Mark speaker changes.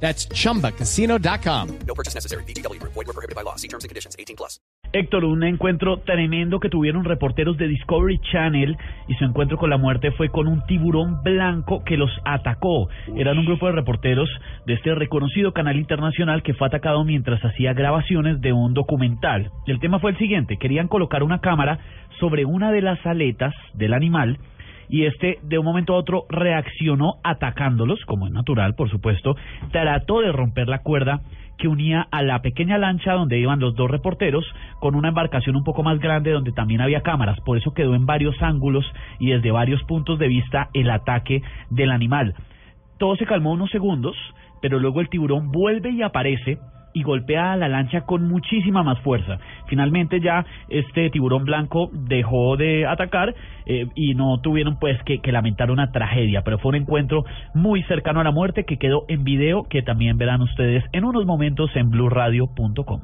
Speaker 1: That's chumbacasino.com.
Speaker 2: No purchase necessary. BGW. Void were prohibited by law. See terms and conditions. 18 plus.
Speaker 3: Héctor, un encuentro tremendo que tuvieron reporteros de Discovery Channel y su encuentro con la muerte fue con un tiburón blanco que los atacó. Eran un grupo de reporteros de este reconocido canal internacional que fue atacado mientras hacía grabaciones de un documental. El tema fue el siguiente, querían colocar una cámara sobre una de las aletas del animal y este de un momento a otro reaccionó atacándolos, como es natural, por supuesto, trató de romper la cuerda que unía a la pequeña lancha donde iban los dos reporteros con una embarcación un poco más grande donde también había cámaras, por eso quedó en varios ángulos y desde varios puntos de vista el ataque del animal. Todo se calmó unos segundos, pero luego el tiburón vuelve y aparece y golpea a la lancha con muchísima más fuerza. Finalmente ya este tiburón blanco dejó de atacar eh, y no tuvieron pues que, lamentar una tragedia, pero fue un encuentro muy cercano a la muerte que quedó en video que también verán ustedes en unos momentos en blueradio.com.